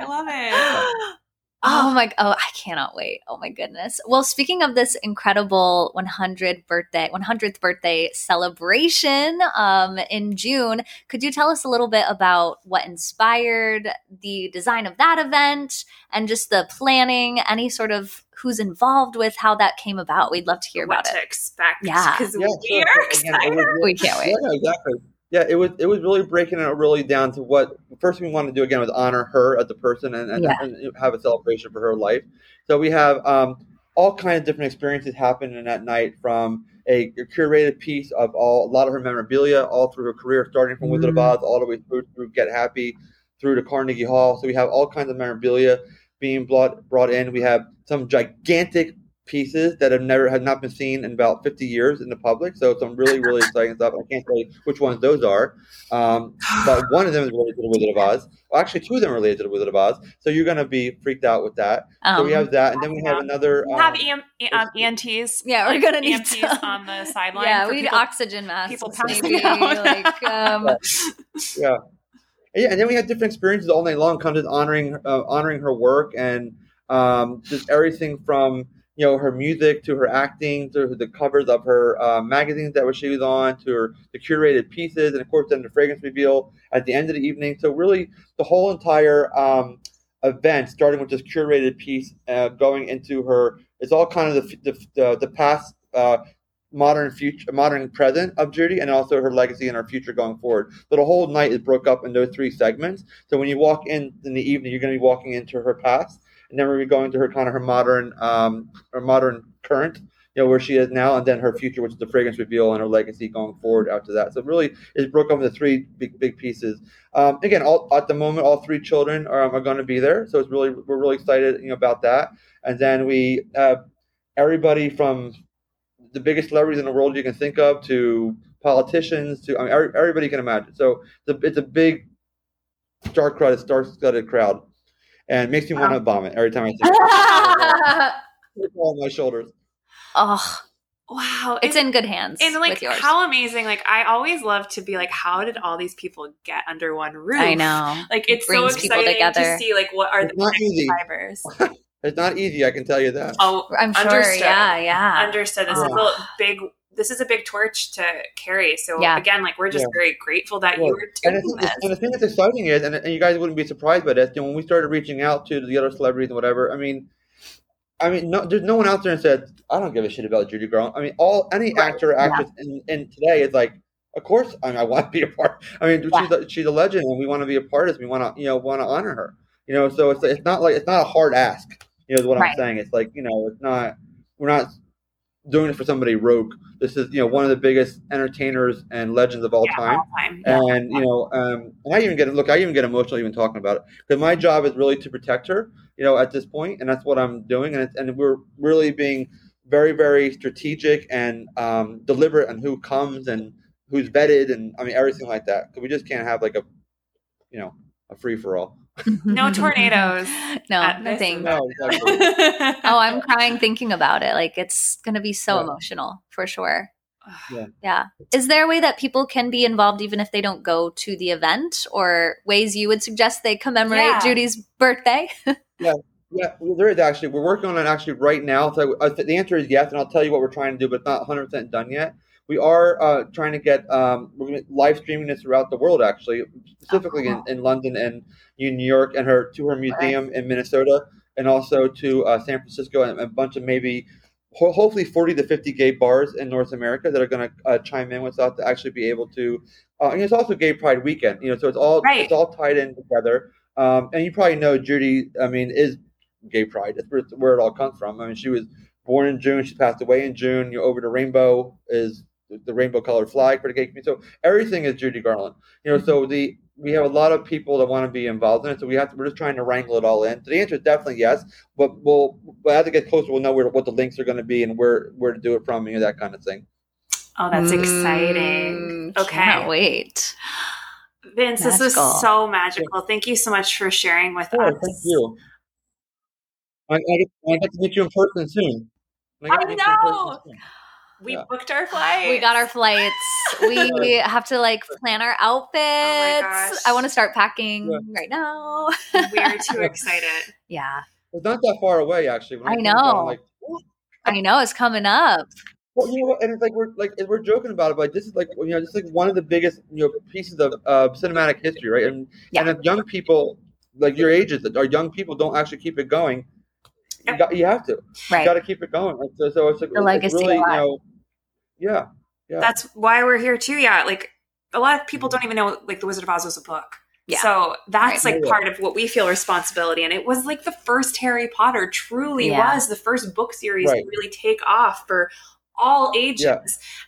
I love it. Oh my! Oh, I cannot wait! Oh my goodness! Well, speaking of this incredible 100 birthday, 100th birthday celebration um, in June, could you tell us a little bit about what inspired the design of that event and just the planning? Any sort of who's involved with how that came about? We'd love to hear what about to it. expect. Yeah. because Yeah, we sure. are Again, excited. it was really- We can't wait. Yeah, exactly. Yeah, it was it was really breaking it really down to what first thing we wanted to do again was honor her as a person and, and, Yeah. and have a celebration for her life. So we have um, all kinds of different experiences happen in that night from a, curated piece of all a lot of her memorabilia all through her career, starting from Wizard of Mm. Oz all the way through through Get Happy, through to Carnegie Hall. So we have all kinds of memorabilia being brought brought in. We have some gigantic pieces that have never have not been seen in about 50 years in the public. So some really really exciting stuff. I can't tell you which ones those are, um, but one of them is related to the Wizard of Oz. Well, actually, two of them are related to the Wizard of Oz. So you're going to be freaked out with that. Um, so we have that, and then we have another. We Um, have EM, um, ENTs. Yeah, we're gonna need EMTs some- on the sideline. yeah, we need people- oxygen masks. people passing maybe out. like um, yeah. yeah, and then we have different experiences all night long, kind of honoring uh, honoring her work and um, just everything from you know her music to her acting to the covers of her uh, magazines that she was on to her the curated pieces and of course then the fragrance reveal at the end of the evening. So really the whole entire um, event, starting with this curated piece, uh, going into her, it's all kind of the the, the, past. Uh, modern future modern present of Judy and also her legacy and her future going forward. So the whole night is broke up in those three segments. So when you walk in in the evening, you're going to be walking into her past, and then we're going to be going to her kind of her modern um her modern current, you know, where she is now, and then her future, which is the fragrance reveal and her legacy going forward after that. So really is broke up into three big big pieces. Um, again, all at the moment, all three children are, are going to be there, so it's really we're really excited, you know, about that. And then we have everybody from the biggest celebrities in the world you can think of to politicians to I mean everybody can imagine. So it's a, it's a big star crowd, star studded crowd, and it makes me want to vomit every time I see it. all on my shoulders. oh, Wow, it's in good hands. and like with yours. how amazing! Like I always love to be like, how did all these people get under one roof? I know. Like it's so exciting to see like what are It's the not next easy. drivers. It's not easy, I can tell you that. Oh, I'm sure. Understood. Yeah, yeah. understood. This is Yeah. a big. This is a big torch to carry. So Yeah. again, like we're just Yeah. very grateful that Well, you were And, doing it's, this. and the thing that's exciting is, and, and you guys wouldn't be surprised by this, you know, when we started reaching out to the other celebrities and whatever, I mean, I mean, no, there's no one out there and said, I don't give a shit about Judy Garland. I mean, all any Right, actor or yeah. actress in, in today is like, of course, I, mean, I want to be a part. I mean, Yeah. she's a, she's a legend, and we want to be a part of this. We want to, you know, want to honor her. You know, so it's it's not like it's not a hard ask. You know, is what Right. I'm saying. It's like you know, it's not. We're not doing it for somebody rogue. This is you know one of the biggest entertainers and legends of all Yeah, time. all time. And you know, um, I even get look. I even get emotional even talking about it because my job is really to protect her. You know, at this point, and that's what I'm doing. And it's, and we're really being very, very strategic and um, deliberate on who comes and who's vetted, and I mean everything like that. Because we just can't have like a, you know, a free for all. No tornadoes. no, at this nothing. No, exactly. Oh, I'm crying thinking about it. Like it's going to be so Yeah. emotional for sure. Yeah. Yeah. Is there a way that people can be involved even if they don't go to the event or ways you would suggest they commemorate Yeah. Judy's birthday? Yeah, Yeah, well, there is actually. We're working on it actually right now. So the answer is yes, and I'll tell you what we're trying to do, but it's not 100 percent done yet. We are uh, trying to get um, we're gonna live streaming this throughout the world, actually, specifically in, in London and in New York, and her to her museum in Minnesota, and also to uh, San Francisco, and a bunch of maybe ho- hopefully 40 to 50 gay bars in North America that are going to uh, chime in with us to actually be able to. Uh, and it's also Gay Pride weekend, you know, so it's all Right. it's all tied in together. Um, and you probably know Judy. I mean, is gay pride. That's where, where it all comes from. I mean, she was born in June. She passed away in June. You know, over the rainbow is the rainbow colored flag for the gay community. So everything is Judy Garland. You know, so the we have a lot of people that want to be involved in it. So we have to we're just trying to wrangle it all in. So the answer is definitely yes, but we'll but as it gets closer, we'll know where what the links are going to be and where where to do it from, you know, that kind of thing. Oh, that's exciting. Mm, Okay. Can't wait. Vince, this was Magical. so magical. Thank you so much for sharing with Oh, us. thank you. I, I, get, I get to meet you in person soon. get I to meet you in person know. Soon. We Yeah. booked our flights. We got our flights. We have to like plan our outfits. gosh. I want to start packing Yeah. right now. We're too excited. yeah, It's not that far away, actually. When I think about know. like, I know it's coming up. Well, you know and it's like we're like we're joking about it, but this is like you know, just like one of the biggest you know pieces of uh, cinematic history, right? And and if young people like your ages that are young people don't actually keep it going, you got you have to, you got to keep it going. Like, so, so it's like The it's legacy really, you know, yeah, yeah. That's why we're here too. Yeah, like a lot of people don't even know like The Wizard of Oz was a book. Yeah. So that's Right. like Yeah. part of what we feel responsibility. And it was like the first Harry Potter truly Yeah. was the first book series Right. to really take off for all ages. Yeah.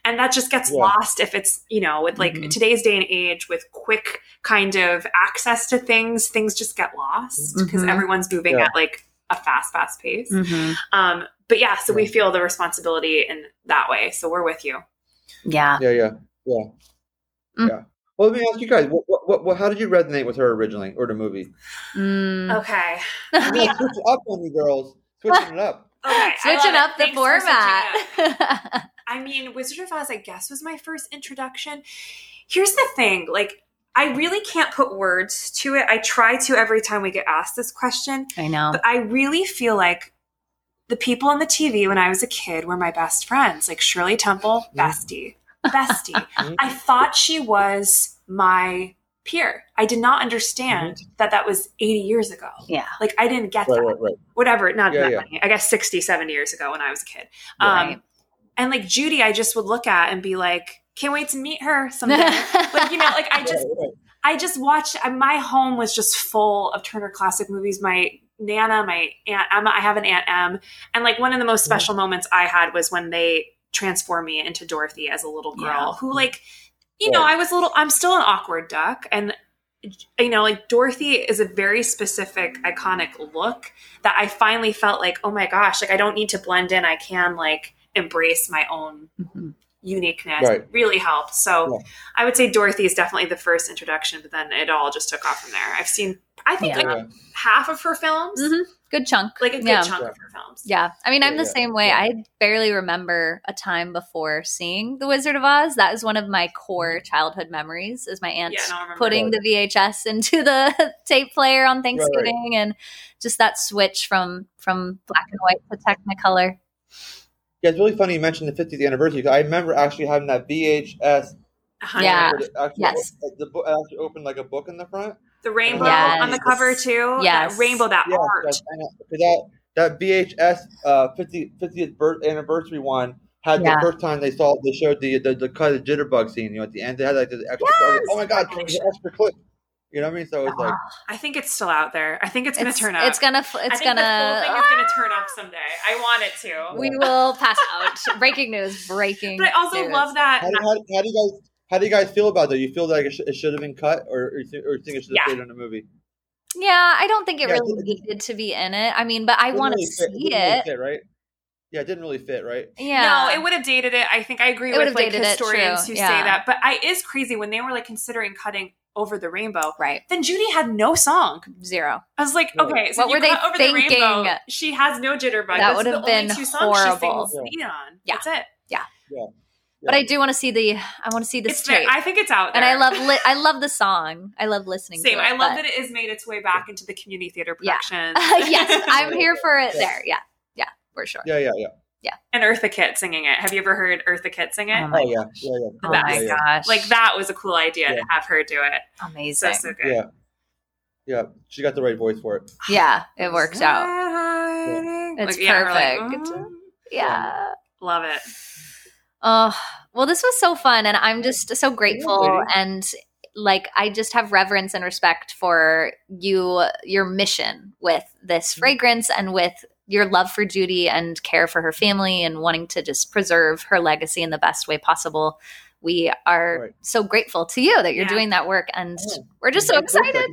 And that just gets Yeah. lost if it's, you know, with like Mhm. today's day and age with quick kind of access to things, things just get lost because Mhm. everyone's moving Yeah. at like a fast, fast pace. Mm-hmm. Um, but yeah, so we feel the responsibility in that way. So we're with you. Yeah. yeah, yeah, yeah, Mm. yeah. Well, let me ask you guys, what, what, what, what, how did you resonate with her originally, or the movie? Mm. Okay. I'm gonna switch it up on you girls, switching it up. Okay. Switching up it. the Thanks for up. format. I mean, Wizard of Oz, I guess, was my first introduction. Here's the thing like, I really can't put words to it. I try to every time we get asked this question, I know. but I really feel like the people on the TV when I was a kid were my best friends, like Shirley Temple, bestie, bestie. I thought she was my peer. I did not understand that that was 80 years ago. Yeah. Like, I didn't get Right, that. right, right. Whatever, not Yeah, that yeah. many. I guess 60, 70 years ago when I was a kid. Right. Um, and like Judy, I just would look at and be like, can't wait to meet her someday. like, you know, like I just. I just watched. uh, My home was just full of Turner Classic Movies. My Nana, my Aunt Emma. I have an Aunt Em, and like one of the most Mm-hmm. special moments I had was when they transformed me into Dorothy as a little girl. Yeah. Who like, you know, I was a little. I'm still an awkward duck, and you know, like Dorothy is a very specific, iconic look that I finally felt like, oh my gosh, like I don't need to blend in. I can like embrace my own Mhm. Uniqueness. Right. Really helped. So Yeah. I would say Dorothy is definitely the first introduction, but then it all just took off from there. I've seen, I think, Yeah. like Yeah. half of her films, Mhm. Good chunk. like a good Yeah. chunk Yeah. of her films. Yeah. I mean, I'm Yeah, the yeah, same way. yeah. I barely remember a time before seeing The Wizard of Oz. That is one of my core childhood memories is my aunt Yeah, no, I remember putting the VHS into the tape player on Thanksgiving and just that switch from from black and white to Technicolor. Yeah, it's really funny you mentioned the 50th anniversary. 'cause I remember actually having that VHS. Uh-huh. Yeah. where it actually, Yes. The book actually opened like a book in the front. The rainbow Yes. on the cover too. Yes. That rainbow, that Yeah, art. yes, and that- that that VHS uh, 50, 50th birth anniversary one had Yeah. the first time they saw they showed the the, the cut of jitterbug scene. You know, at the end they had like the extra. I was like, oh my god, there's extra clip. You know what I mean? So it's like I think it's still out there. I think it's going to It's, turn up. it's gonna f- I it's think gonna the full thing is going to turn up someday. I want it to. we will pass out. breaking news, breaking. But I also news. love that. how do, how, how do you guys how do you guys feel about that? You feel like it, sh- it should have been cut, or, or, you think, or you think it should have Yeah. stayed in the movie? Yeah, I don't think it Yeah, really it- it- needed to be in it. I mean, but I want to really see didn't really it. fit, right? Yeah, it didn't really fit, right? Yeah. No, it would have dated it. I think I agree It with like dated it, historians who yeah. say that. But I is crazy when they were like considering cutting over the rainbow. right. Then Judy had no song. Zero. I was like, Right. okay, so What you were they over thinking? the rainbow. She has no jitterbug. That would have been two songs horrible. she sings lead on. Yeah. That's it. But I do want to see the. I want to see this It's there. tape. I think it's out there. and I love. Li- I love the song. I love listening. same. To it, I love but- that it has made its way back into the community theater production. Yeah. production. yes, I'm here for it. Yeah. There. Yeah. Yeah. For sure. Yeah, yeah, yeah. And Eartha Kitt singing it. Have you ever heard Eartha Kitt sing it? Oh my Oh yeah, yeah, yeah. Oh my yeah, yeah. gosh. like that was a cool idea Yeah. to have her do it. Amazing. so good. Yeah, yeah. She got the right voice for it. Yeah, it works out. It's It's yeah, we're like, perfect. "Mm." Yeah. Love it. Oh, well, this was so fun. And I'm just so grateful. lady. And like, I just have reverence and respect for you, your mission with this Mm-hmm. fragrance and with your love for Judy and care for her family and wanting to just preserve her legacy in the best way possible. We are Right. so grateful to you that you're Yeah. doing that work, and Yeah. we're just so excited.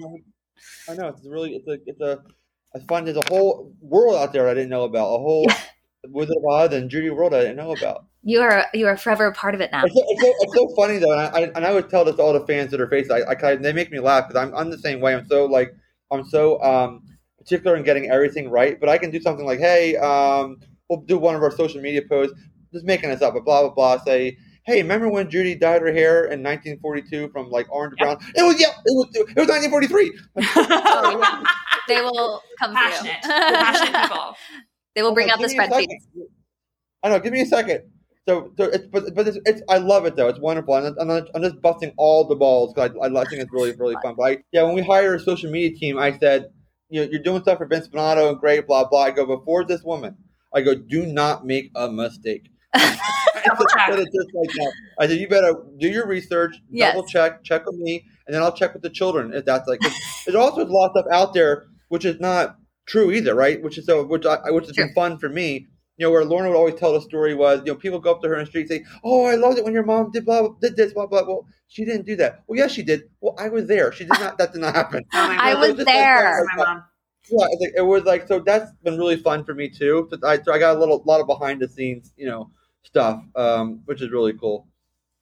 I know it's really it's a it's a I find there's a whole world out there I didn't know about a whole Wizard of Oz and Judy world I didn't know about. You are you are forever a part of it now. It's so, it's so, it's so funny though, and I, I and I would tell this to all the fans that are face. I, I kinda- they make me laugh because I'm I'm the same way. I'm so like I'm so um particular in getting everything right. But I can do something like, hey, um, we'll do one of our social media posts, just making this up, but blah blah blah. Say, hey, remember when Judy dyed her hair in 1942 from like orange to brown? It was yeah, it was it was 1943. they will come Passionate. through. Passionate people. they will bring Like, out the give me a spreadsheets. I know. Give me a second. So, so it's but but it's, it's I love it though. It's wonderful. I'm, I'm, I'm just busting all the balls because I, I, I think it's really really fun. But I, yeah, when we hired a social media team, I said, you know, you're doing stuff for Vince Spinato and great, blah blah. I go before this woman. I go, do not make a mistake. I said like. I said, you better do your research, Yes. double check, check with me, and then I'll check with the children if that's like. There's also a lot of stuff out there which is not true either, right? Which is so, which I, which has been fun for me. You know, where Lorna would always tell the story was, you know, people go up to her in the street and say, "Oh, I loved it when your mom did blah, blah did this blah blah." Well, she didn't do that. Well, yes, she did. Well, I was there. She did not. That did not happen. Oh my I God. was just like there. my mom. yeah, it's like, it was like so. That's been really fun for me too. So I, so I got a little lot of behind the scenes, you know, stuff, um, which is really cool.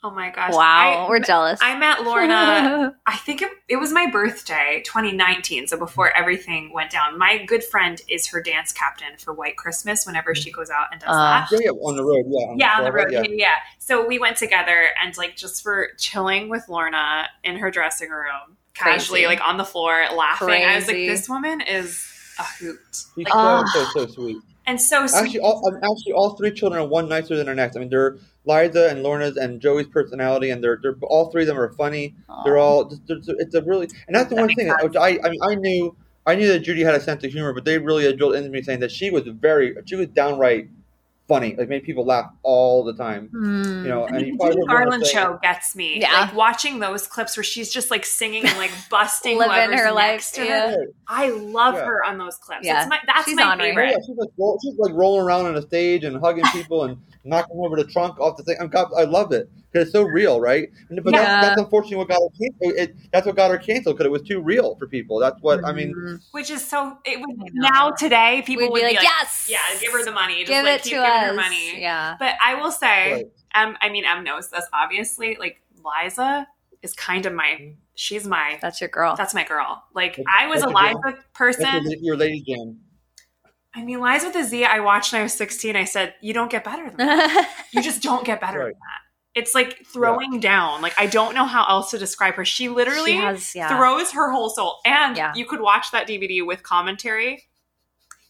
Oh my gosh. Wow, I, we're jealous. I met Lorna I think it, it was my birthday, 2019. So before everything went down, my good friend is her dance captain for White Christmas whenever she goes out and does Uh, that. Yeah, yeah, on the road. Yeah, on Yeah, on the road. Yeah. yeah. So we went together and like just for chilling with Lorna in her dressing room, casually Crazy. like on the floor laughing. I was like, this woman is a hoot. She's Like, so, so so sweet. and so sweet. Actually, all um, actually all three children are one nicer than their next. I mean, they're Liza and Lorna's and Joey's personality, and they're they're all three of them are funny. They're all just they're, it's a really and that's the That one thing. sense. Which I I mean I knew I knew that Judy had a sense of humor, but they really had drilled into me saying that she was very she was downright funny. Like made people laugh all the time. Hmm. You know, And and the you probably Judy Garland say- show gets me. Yeah. Like watching those clips where she's just like singing and like busting Living whoever's her life, next to yeah. her. I love Yeah. her on those clips. Yeah. It's my, that's She's my on right. Oh, favorite. yeah, she's like, she's like rolling around on the stage and hugging people and knocking over the trunk off the thing. I'm, God, I love it because it's so real, right? And, but Yeah. that's, that's unfortunately what got her canceled. It, that's what got her canceled because it was too real for people. That's what I mean. Mhm. Which is so. It would now today people We'd would be like, yes, yeah, give her the money. Just give like, it keep to giving us. her money. Yeah. But I will say, Right. um, I mean, Em knows this obviously. Like Liza is kind of my. She's my. That's your girl. That's my girl. Like That's- I was a that's Liza person. your, your lady jam. I mean, Liza with a Z. I watched when I was sixteen. I said, "You don't get better than that. You just don't get better Right. than that." It's like throwing down. Like I don't know how else to describe her. She literally she has, yeah. throws her whole soul. And Yeah. you could watch that DVD with commentary.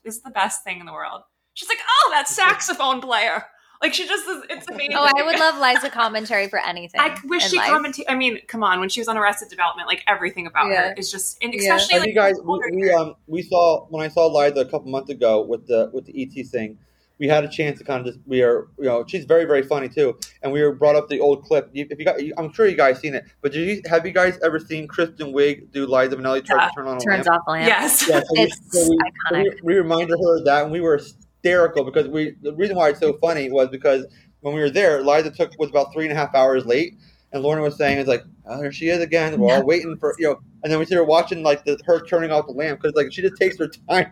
This is the best thing in the world. She's like, oh, that saxophone player. Like she just is, it's amazing. oh, I would love Liza commentary for anything. I wish in she life. commented. I mean, come on, when she was on Arrested Development, like everything about Yeah. her is just, and Yeah. especially Have like you guys? We, we um we saw when I saw Liza a couple months ago with the with the ET thing. We had a chance to kind of just we are you know she's very very funny too, and we were brought up the old clip. If you got, I'm sure you guys seen it, but did you have you guys ever seen Kristen Wiig do Liza Minnelli try Yeah. to turn on a turns lamp? off the lamp. yes. Yeah, so we, It's so we, so iconic. we, we reminded her of that, and we were hysterical because we. The reason why it's so funny was because when we were there, Liza took was about three and a half hours late, and Lorna was saying, "It's like, oh, there she is again. We're all waiting for you know." And then we started watching like the, her turning off the lamp because like she just takes her time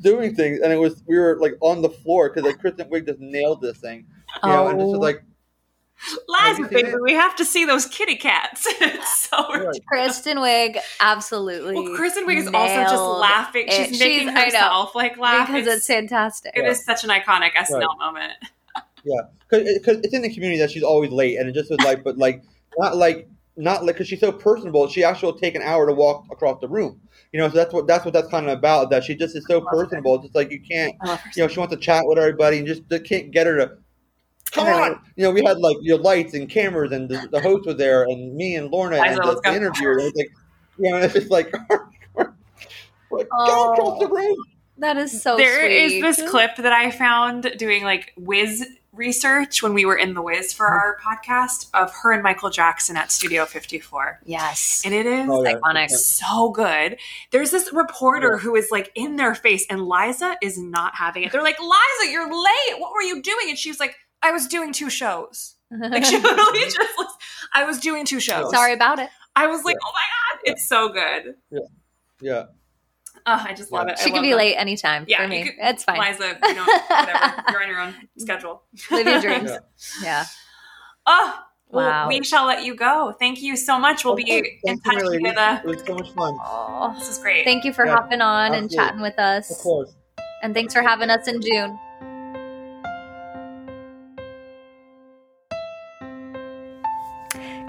doing things, and it was we were like on the floor because like Kristen Wiig just nailed this thing, you know, and just Oh. like, Liza, Have you seen baby, we have to see those kitty cats. it's so Right. ridiculous. Kristen Wiig, absolutely. Well, Kristen Wiig is also just nailed laughing. it. She's making She's- I know. herself like laugh. because it's, fantastic. it is such an iconic SNL Right. moment. Yeah, because it's in the community that she's always late, and it just was like, but like not like not like because she's so personable. She actually will take an hour to walk across the room. You know, so that's what that's what that's kind of about. That she just is so personable. It's just like you can't, I love her. you know, she wants to chat with everybody and just can't get her to. Come Right. on, you know, we had like your lights and cameras, and the, the host was there, and me and Lorna and the, let's the interviewer. And it's like, you know, it's just like, like go across the oh. room. that is so There is sweet. this clip that I found doing like Wiz research when we were in the Wiz for mm-hmm. our podcast of her and Michael Jackson at Studio 54. Yes. And it is Oh, yeah. Iconic. so good. There's this reporter who is like in their face, and Liza is not having it. They're like, Liza, you're late. What were you doing? And she's like, I was doing two shows. Like she literally just looks, I was doing two shows. Sorry about it. I was like, oh my God, it's so good. Yeah. Oh, I just love Yeah. it. I She can be that. late anytime Yeah, for you me. could- it's fine. Liza, you know, whatever. You're on your own schedule. Live your dreams. Yeah. Yeah. Oh, well, Wow. we shall let you go. Thank you so much. We'll oh, be Okay, in thank you, touch Milady. via the. Uh, it was so much fun. Oh, This is great. thank you for Yeah, hopping on and chatting with us. Of course. And thanks for having us in June.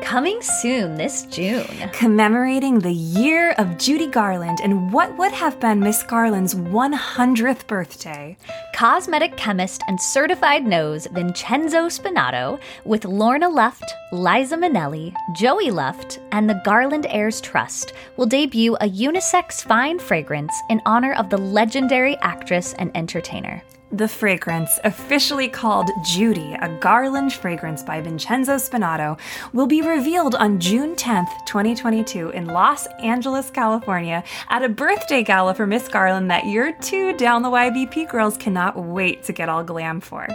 Coming soon this June. Commemorating the year of Judy Garland and what would have been Miss Garland's 100th birthday. Cosmetic chemist and certified nose Vincenzo Spinato with Lorna Luft, Liza Minnelli, Joey Luft, and the Garland Heirs Trust will debut a unisex fine fragrance in honor of the legendary actress and entertainer. The fragrance, officially called Judy, a Garland fragrance by Vincenzo Spinato, will be revealed on June 10th, 2022, in Los Angeles, California, at a birthday gala for Miss Garland that your two down the YBP girls cannot wait to get all glam for.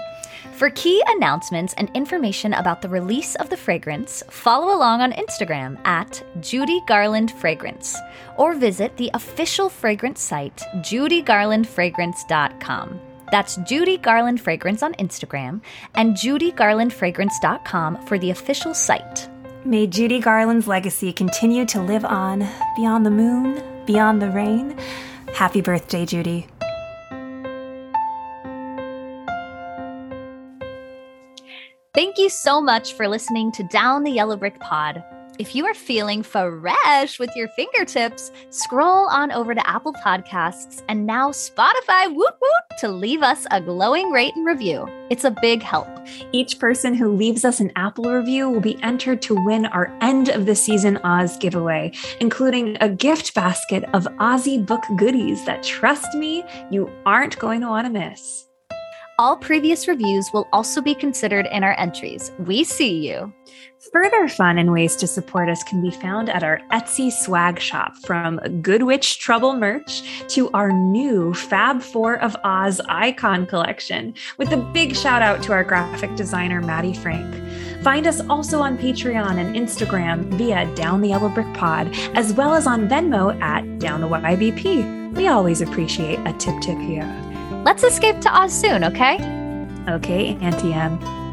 For key announcements and information about the release of the fragrance, follow along on Instagram at Judy Garland Fragrance or visit the official fragrance site, judygarlandfragrance.com. That's Judy Garland Fragrance on Instagram and judygarlandfragrance.com for the official site. May Judy Garland's legacy continue to live on beyond the moon, beyond the rain. Happy birthday, Judy. Thank you so much for listening to Down the Yellow Brick Pod. If you are feeling fresh with your fingertips, scroll on over to Apple Podcasts and now Spotify woot woot to leave us a glowing rate and review. It's a big help. Each person who leaves us an Apple review will be entered to win our end of the season Oz giveaway, including a gift basket of Aussie book goodies that, trust me, you aren't going to want to miss. All previous reviews will also be considered in our entries. We see you. Further fun and ways to support us can be found at our Etsy swag shop from Good Witch Trouble merch to our new Fab Four of Oz icon collection, with a big shout out to our graphic designer, Maddie Frank. Find us also on Patreon and Instagram via Down the Yellow Brick Pod, as well as on Venmo at Down the YBP. We always appreciate a tip tip here. Let's escape to Oz soon, okay? Okay, Auntie Em.